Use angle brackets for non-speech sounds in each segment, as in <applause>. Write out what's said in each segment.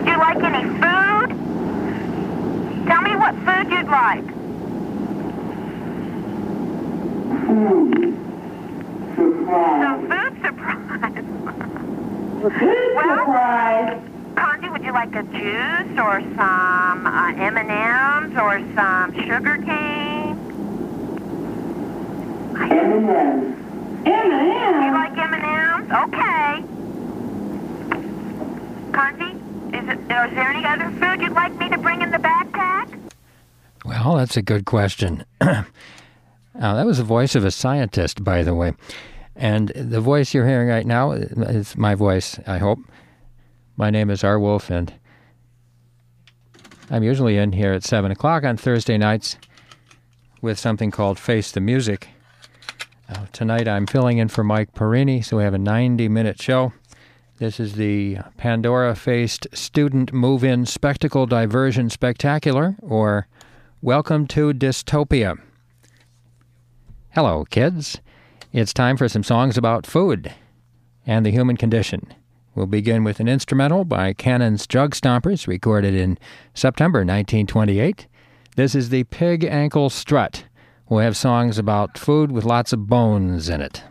Would you like any food? Tell me what food you'd like. Food. Some Surprise. food surprise. Food Well- surprise. Condi, would you like a juice or some uh, M&Ms or some sugar cane? M&M's. M&M's. You like M&Ms? Okay. Condi, is, there any other food you'd like me to bring in the backpack? Well, that's a good question. <clears throat> uh, that was the voice of a scientist, by the way. And the voice you're hearing right now is my voice, I hope. My name is R. Wolf, and I'm usually in here at 7 o'clock on Thursday nights with something called Face the Music. Uh, tonight I'm filling in for Mike Perini, so we have a 90 minute show. This is the Pandora faced student move in spectacle diversion spectacular, or Welcome to Dystopia. Hello, kids. It's time for some songs about food and the human condition. We'll begin with an instrumental by Cannon's Jug Stompers, recorded in September 1928. This is the Pig Ankle Strut. We'll have songs about food with lots of bones in it.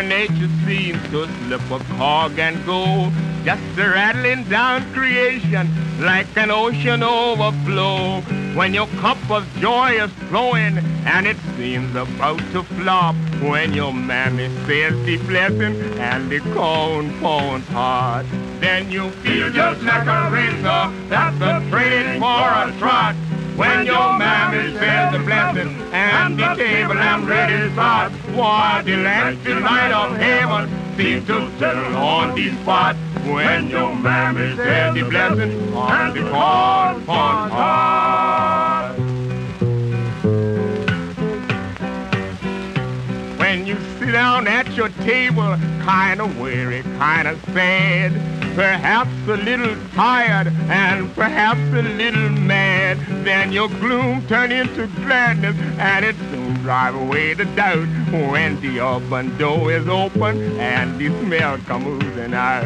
When nature seems to slip a cog and go, just a rattling down creation like an ocean overflow. When your cup of joy is flowing and it seems about to flop, when your mammy says the blessing and the corn pound hard, then you feel just like a racer that's a training for a trot. When your mammy says the blessing and the table and ready start, why the electric light of heaven seems to settle on the spot. When your mammy says the blessing and the corn pond heart. When you sit down at your table, kind of weary, kind of sad, perhaps a little tired and perhaps a little mad, then your gloom turn into gladness and it soon drive away the doubt when the oven door is open and the smell comes oozing out.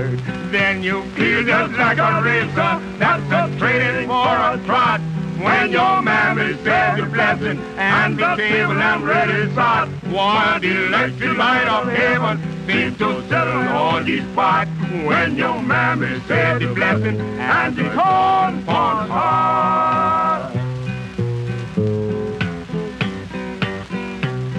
Then you feel just like a racer that's a training for a trot. When your mammy says the blessing and the table and ready start, while the electric light of heaven seems to settle on the spot. When your mammy says the blessing and the corn pond heart.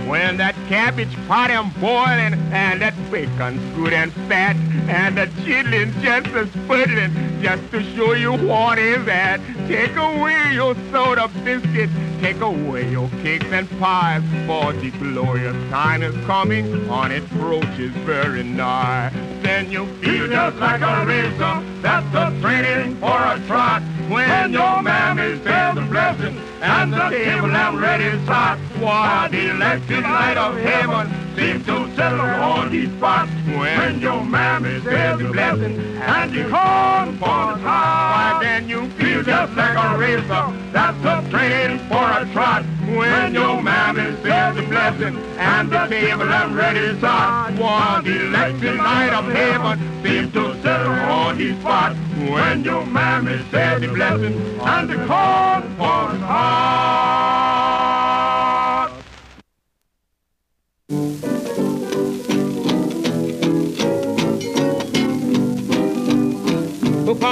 When that cabbage pot am boiling and that bacon's good and fat and the chitlin just a spuddling just to show you what is that. Take away your soda biscuits, take away your cakes and pies, for the glorious time is coming on its approaches very nigh. Then you feel just like a racer that's a training for a trot. When your mammy says the blessing and the table lamp ready start, while the electric light of heaven seems to settle on the spot. When your mammy says the blessing and the corn for the why then you feel just like a racer that's a train for a trot. When your mammy says the blessing and the table lamp ready to the electric light of heaven seems to settle on the spot. When your mammy says the blessing and the corn for the heart.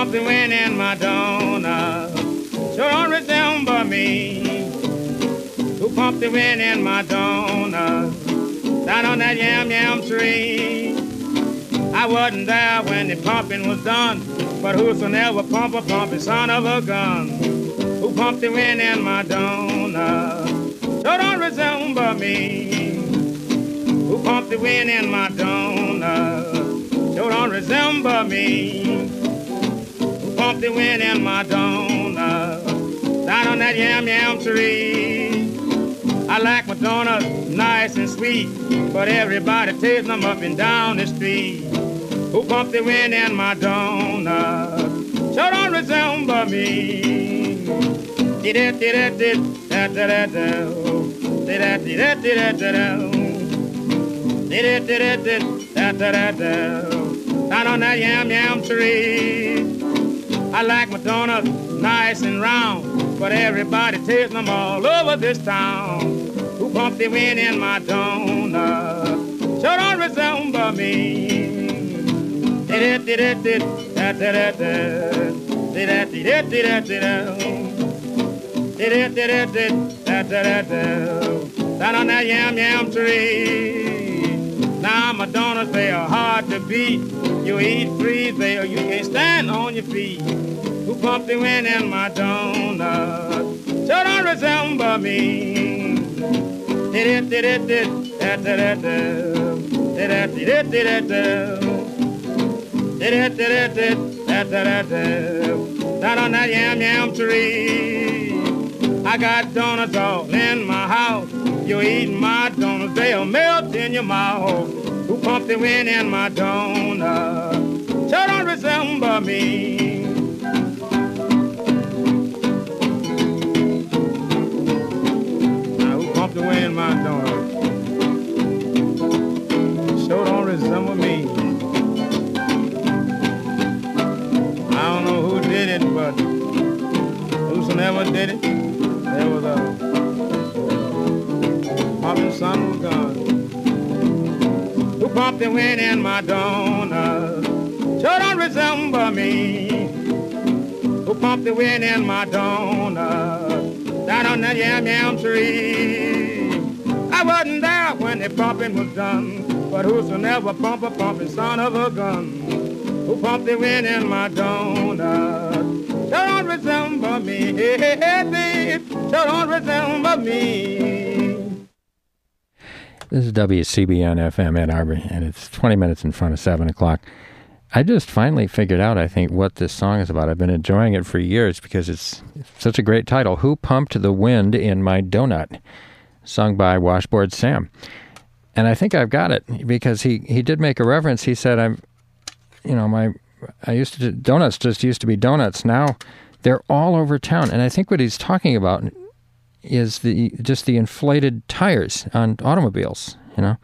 Who pumped the wind in my donut. Sure don't resemble me. Who pumped the wind in my donut? Down on that yam yam tree. I wasn't there when the pumping was done, but who's whosoever pump a pump is son of a gun. Who pumped the wind in my donut? Sure don't resemble me. Who pumped the wind in my donut? Sure don't resemble me the wind in my donut. Down on that yam yam tree. I like my donuts nice and sweet, but everybody tastes them up and down the street. Who pumped the wind in my donut? Sure don't resemble me. Did it, did it, did da da da. Did it, did it, did da. Did it, did it, did da da da. Down on that yam yam tree. I like my donuts nice and round, but everybody tastes them all over this town. Who pumped the wind in my donut? Sure don't resemble me. Did it, did it, did it, did it, did it. Down on that yam yam tree. They are hard to beat. You eat three, they are, you can't stand on your feet. Who pumped the wind in my donut? Sure don't resemble me. Did da. On that yam yam tree. I got donuts all in my house. You eat my donuts, they'll melt in your mouth. Pumped the wind in my donut? Sure don't resemble me. Now who pumped the wind in my donut? Sure don't resemble me. I don't know who did it, but whosoever did it, there was a pumping son was gone. The wind in my donut? Sure don't resemble me. Who pumped the wind in my donut? Down on that yam yam tree. I wasn't there when the pumping was done, but whosoever pump a pumping son of a gun. Who pumped the wind in my donut? don't resemble me. Hey, hey, hey, babe, don't resemble me. This is WCBN FM Ann Arbor, and it's 20 minutes in front of 7 o'clock. I just finally figured out, I think, what this song is about. I've been enjoying it for years because it's such a great title. Who Pumped the Wind in My Donut? Sung by Washboard Sam. And I think I've got it because he, he did make a reference. He said, I'm, you know, my, I used to, donuts just used to be donuts. Now they're all over town. And I think what he's talking about is the, just the inflated tires on automobiles, you know?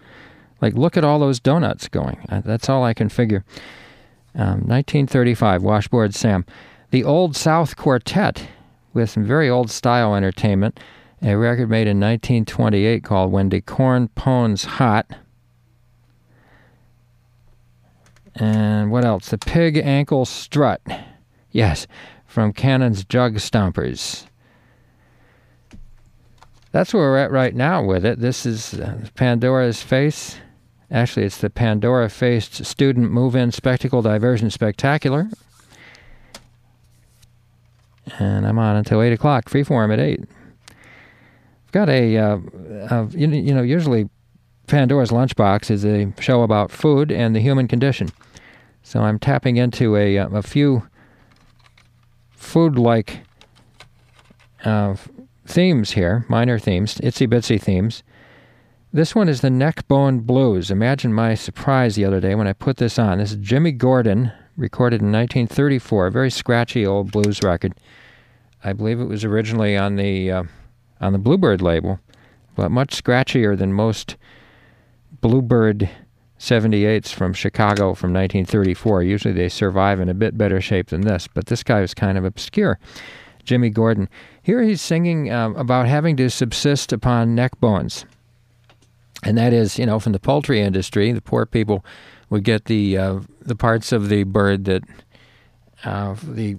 Like, look at all those donuts going. Uh, That's all I can figure. Um, 1935, Washboard Sam. The Old South Quartet, with some very old style entertainment. A record made in 1928 called When Corn Pone's Hot. And what else? The Pig Ankle Strut. Yes, from Cannon's Jug Stompers. That's where we're at right now with it. This is uh, Pandora's Face. Actually, it's the Pandora Faced Student Move In Spectacle Diversion Spectacular. And I'm on until 8 o'clock. Freeform at 8. I've got a, uh, you, you know, usually Pandora's Lunchbox is a show about food and the human condition. So I'm tapping into a, uh, a few food like uh, themes here, minor themes, itsy bitsy themes. This one is the Neckbone Blues. Imagine my surprise the other day when I put this on. This is Jimmy Gordon, recorded in 1934, a very scratchy old blues record. I believe it was originally on the uh, on the Bluebird label, but much scratchier than most Bluebird 78s from Chicago from 1934. Usually they survive in a bit better shape than this, but this guy was kind of obscure. Jimmy Gordon. Here he's singing um, about having to subsist upon neck bones. And that is, you know, from the poultry industry, the poor people would get the uh, the parts of the bird that uh, the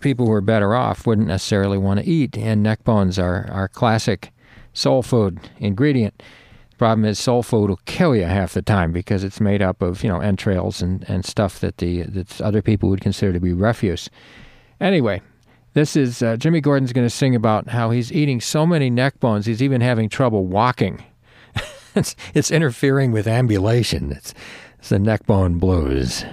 people who are better off wouldn't necessarily want to eat. And neck bones are our classic soul food ingredient. The problem is soul food will kill you half the time because it's made up of you know entrails and, and stuff that the that other people would consider to be refuse. Anyway, this is uh, Jimmy Gordon's going to sing about how he's eating so many neck bones he's even having trouble walking. <laughs> it's, it's interfering with ambulation. It's, it's the neck bone blues.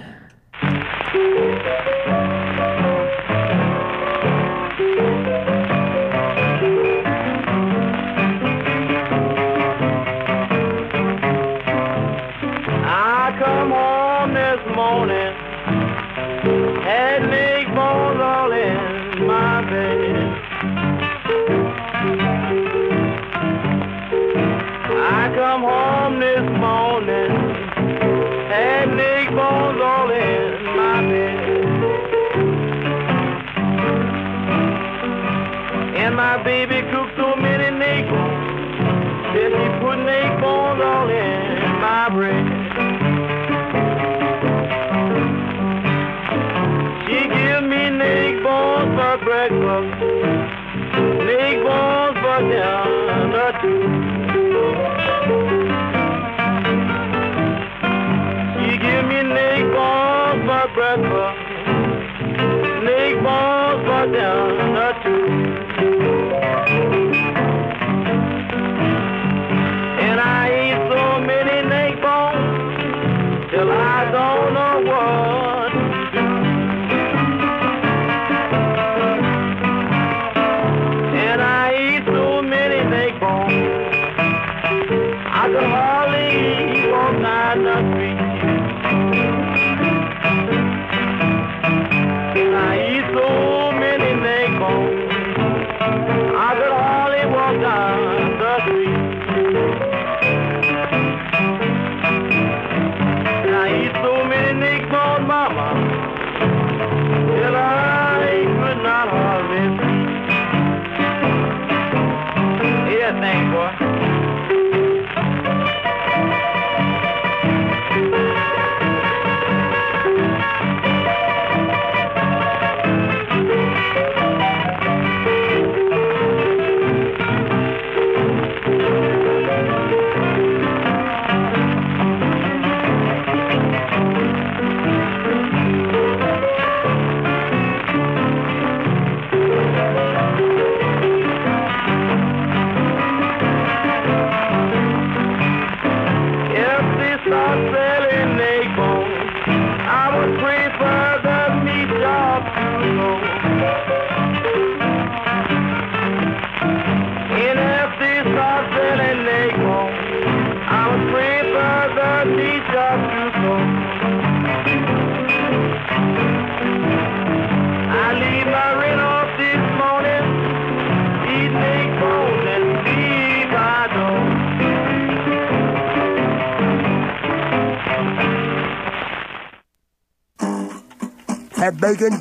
Bacon.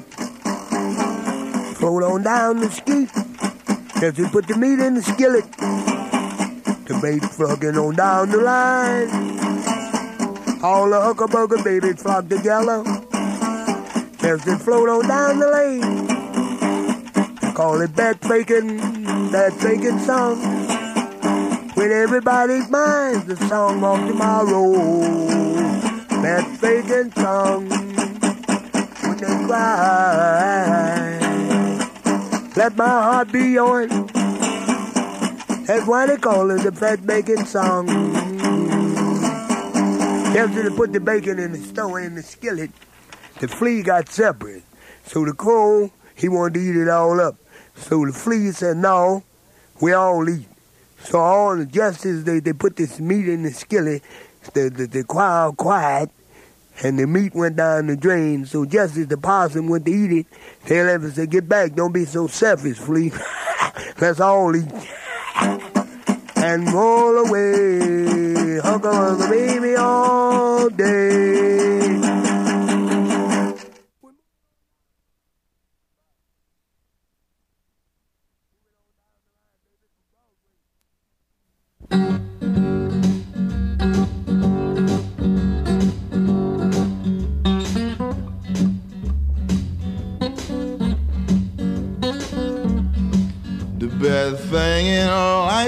Float on down the street. As we put the meat in the skillet. The bait flogging on down the line. All the huckleburger babies flock together. As they float on down the lane. Call it that bacon, that bacon song. When everybody's minds the song of tomorrow. That bacon song. They cry. Let my heart be yours. That's why they call it the fat bacon song. After they put the bacon in the stove in the skillet, the flea got separate. So the crow, he wanted to eat it all up. So the flea said, no, we all eat. So all the justices, they, they put this meat in the skillet, the, the, the crowd quiet, and the meat went down the drain. So just as the possum went to eat it, left and said, get back, don't be so selfish, flea. <laughs> Let's all eat. <laughs> and roll away, hugger hugger baby all day.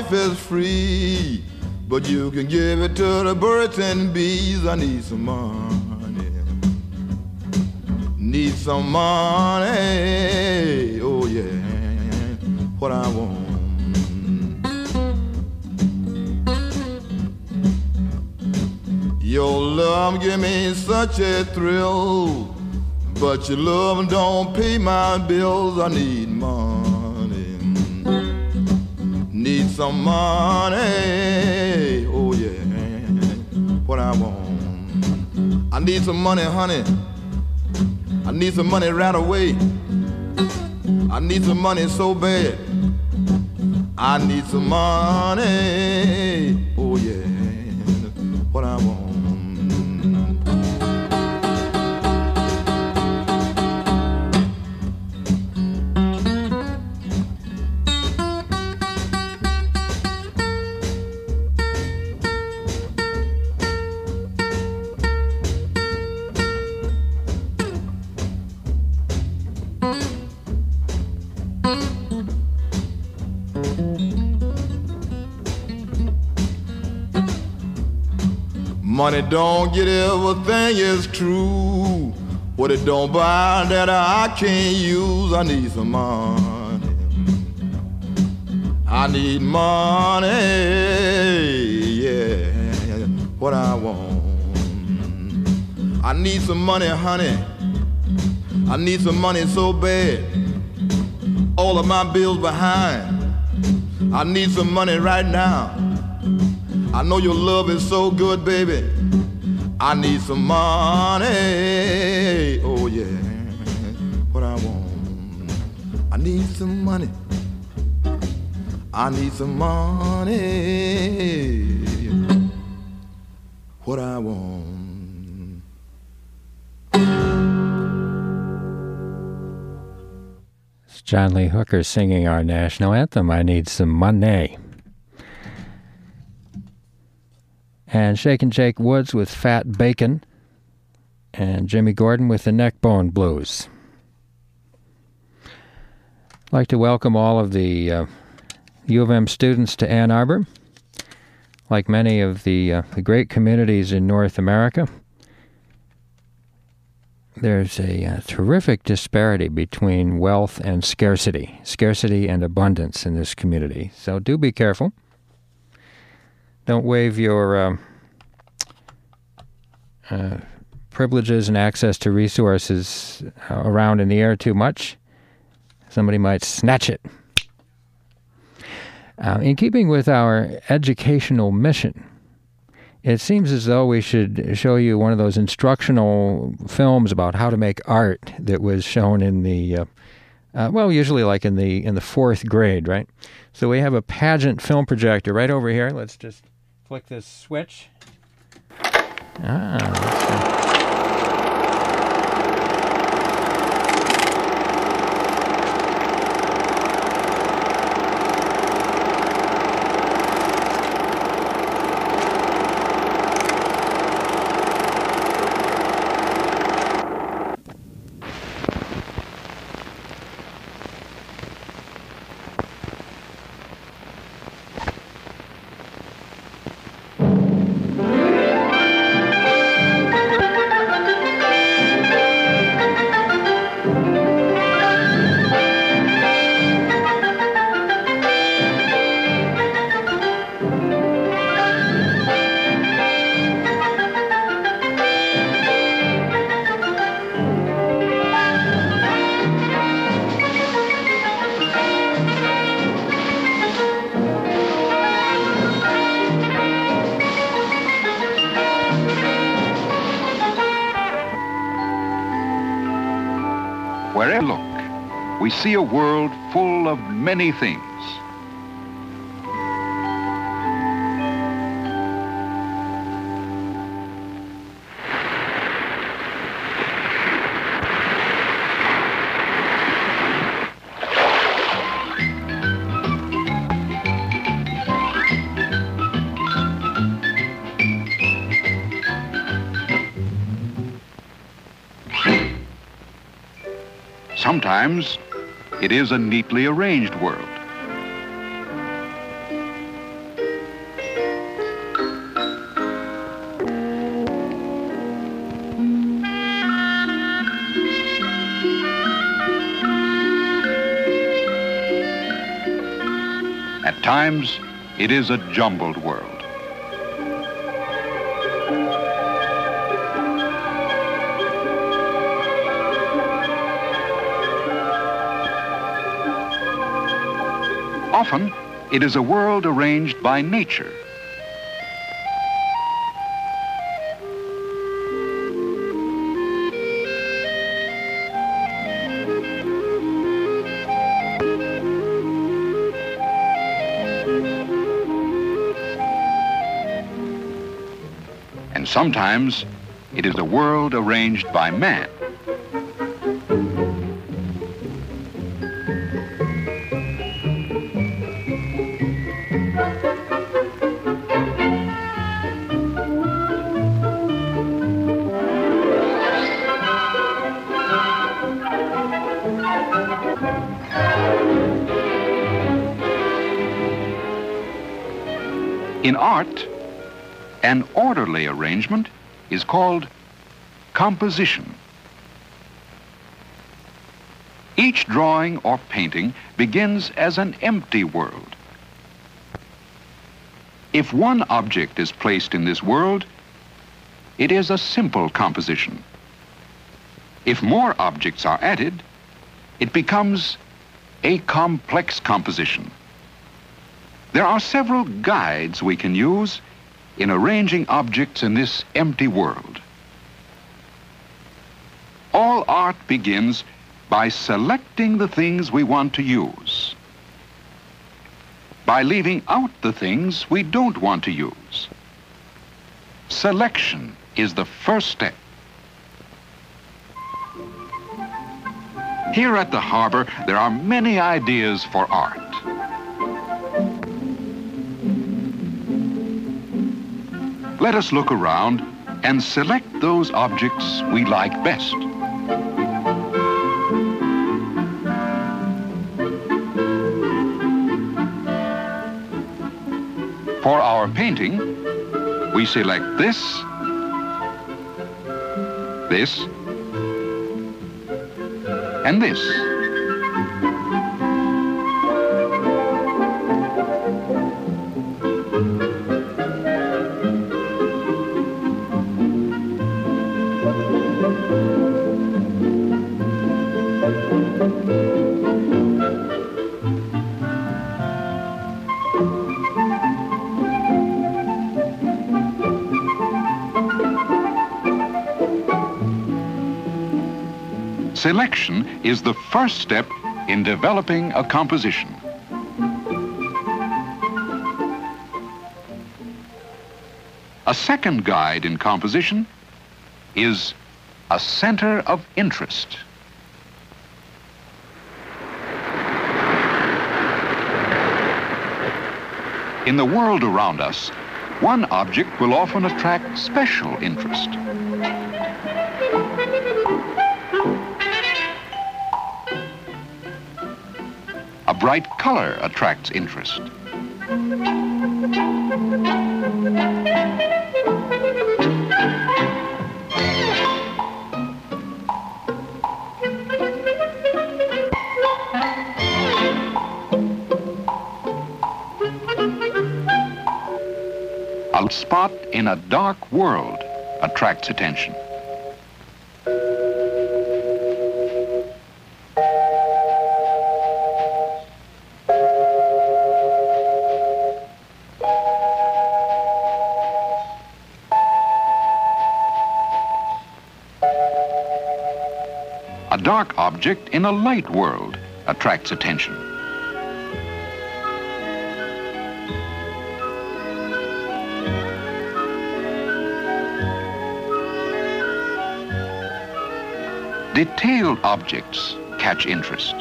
Life is free, but you can give it to the birds and bees. I need some money. Need some money. Oh, yeah. What I want. Your love give me such a thrill, but your love don't pay my bills. I need money. Some money. Oh yeah. What I want. I need some money, honey. I need some money right away. I need some money so bad. I need some money. Oh yeah. Money don't get everything is true. What it don't buy that I can't use, I need some money. I need money, yeah. What I want. I need some money, honey. I need some money so bad. All of my bills behind. I need some money right now. I know your love is so good, baby. I need some money. Oh, yeah. What I want. I need some money. I need some money. What I want. John Lee Hooker singing our national anthem, I Need Some Money. And Shake and Jake Woods with Fat Bacon. And Jimmy Gordon with the Neckbone Blues. I'd like to welcome all of the uh, U of M students to Ann Arbor. Like many of the, uh, the great communities in North America, there's a uh, terrific disparity between wealth and scarcity, scarcity and abundance in this community. So do be careful. Don't wave your uh, uh, privileges and access to resources uh, around in the air too much. Somebody might snatch it. Uh, in keeping with our educational mission, it seems as though we should show you one of those instructional films about how to make art that was shown in the uh, uh, well, usually like in the in the fourth grade, right? So we have a pageant film projector right over here. Let's just flick this switch. Ah, see a world full of many things. Sometimes it is a neatly arranged world. At times, it is a jumbled world. It is a world arranged by nature. And sometimes, it is a world arranged by man. In art, an orderly arrangement is called composition. Each drawing or painting begins as an empty world. If one object is placed in this world, it is a simple composition. If more objects are added, it becomes a complex composition. There are several guides we can use in arranging objects in this empty world. All art begins by selecting the things we want to use, by leaving out the things we don't want to use. Selection is the first step. Here at the harbor, there are many ideas for art. Let us look around and select those objects we like best. For our painting, we select this, this, and this. Selection is the first step in developing a composition. A second guide in composition is a center of interest. In the world around us, one object will often attract special interest. Bright color attracts interest. A spot in a dark world attracts attention. Object in a light world attracts attention. Detailed objects catch interest.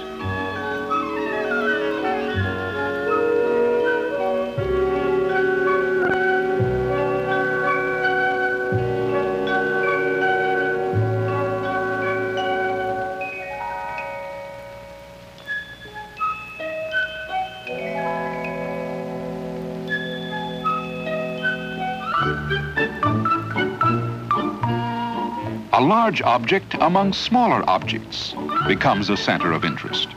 A large object among smaller objects becomes a center of interest.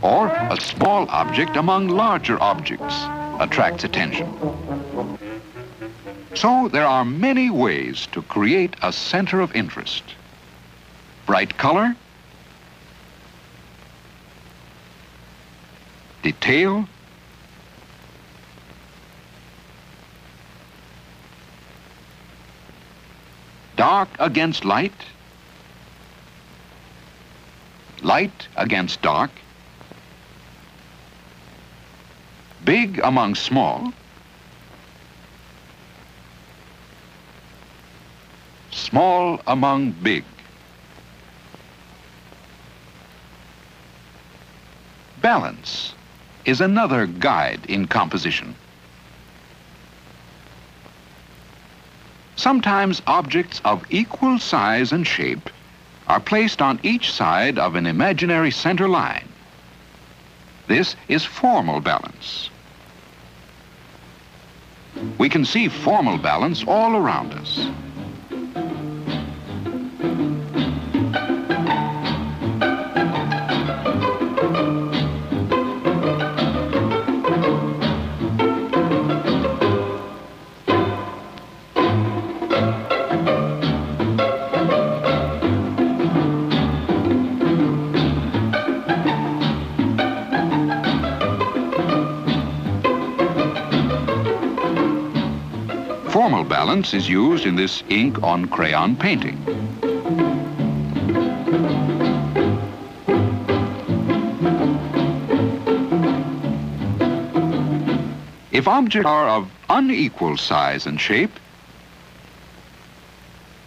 Or a small object among larger objects attracts attention. So there are many ways to create a center of interest. Bright color, detail, dark against light, light against dark, big among small, small among big. Balance is another guide in composition. Sometimes objects of equal size and shape are placed on each side of an imaginary center line. This is formal balance. We can see formal balance all around us. Balance is used in this ink on crayon painting. If objects are of unequal size and shape,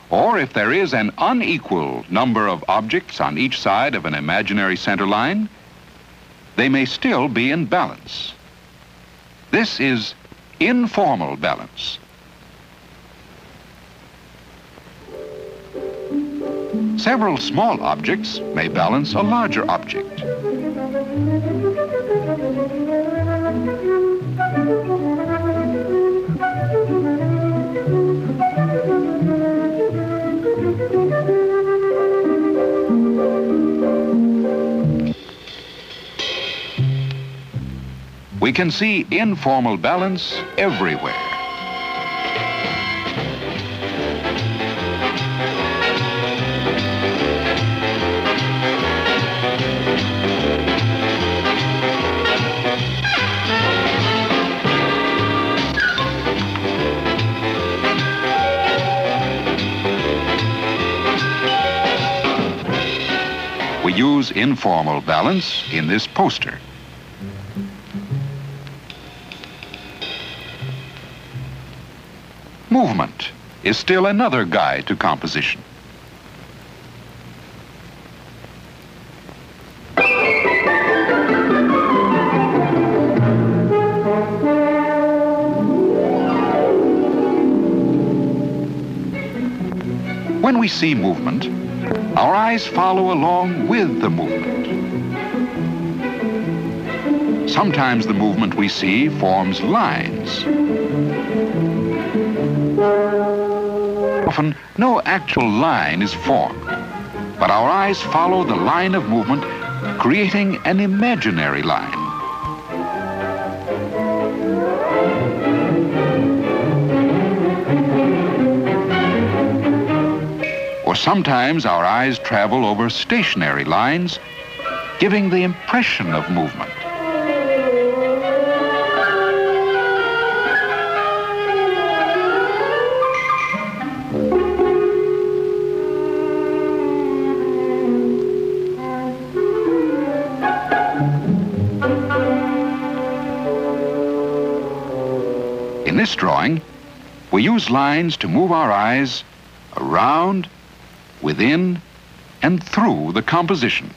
or if there is an unequal number of objects on each side of an imaginary center line, they may still be in balance. This is informal balance. Several small objects may balance a larger object. We can see informal balance everywhere. Use informal balance in this poster. Movement is still another guide to composition. When we see movement, our eyes follow along with the movement. Sometimes the movement we see forms lines. Often, no actual line is formed, but our eyes follow the line of movement, creating an imaginary line. sometimes our eyes travel over stationary lines, giving the impression of movement. In this drawing, we use lines to move our eyes around within, and through the composition.